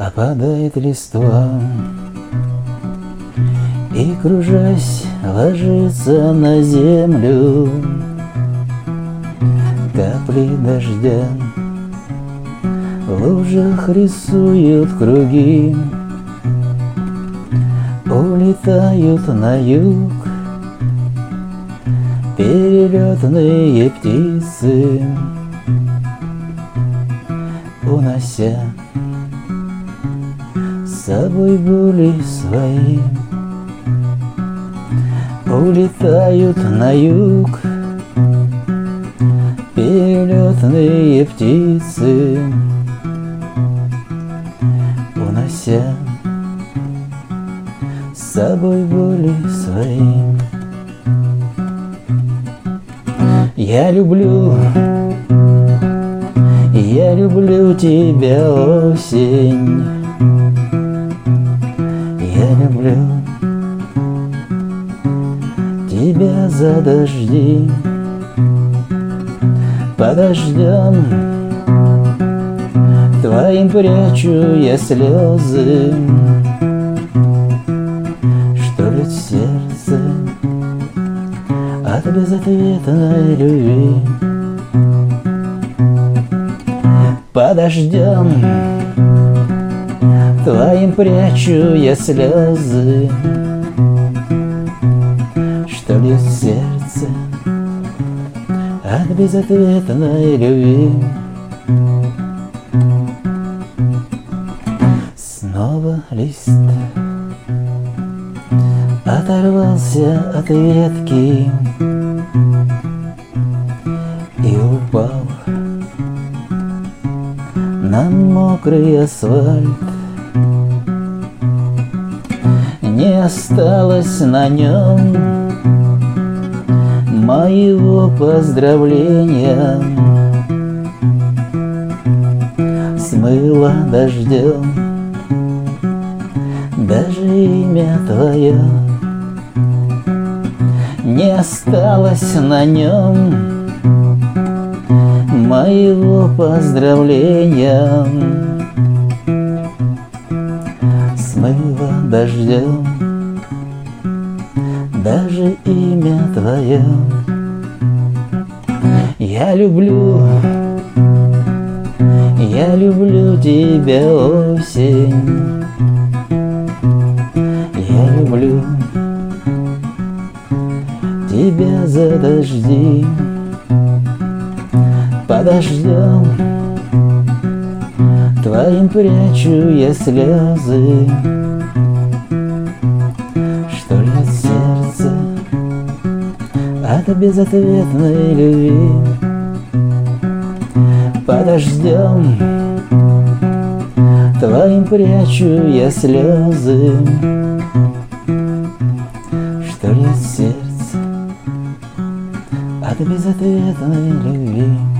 Опадает листва. И, кружась, ложится на землю. Капли дождя В лужах рисуют круги. Улетают на юг Перелетные птицы Унося собой боли свои. Улетают на юг Перелетные птицы Унося с собой боли свои. Я люблю, я люблю тебя, осень Люблю тебя за дожди Под дождем твоим прячу я слезы сердце От безответной любви. Подождем Твоим прячу я слезы Что ли сердце От безответной любви Снова лист оторвался от ветки и упал на мокрый асфальт. Не осталось на нем моего поздравления. Смыло дождем даже имя твое не осталось на нем моего поздравления Дождем даже имя твое Я люблю, я люблю тебя, осень. Я люблю тебя за дожди. Подождем Твоим прячу я слезы Что льет сердце От безответной любви Подождем Твоим прячу я слезы Что льет сердце от безответной любви.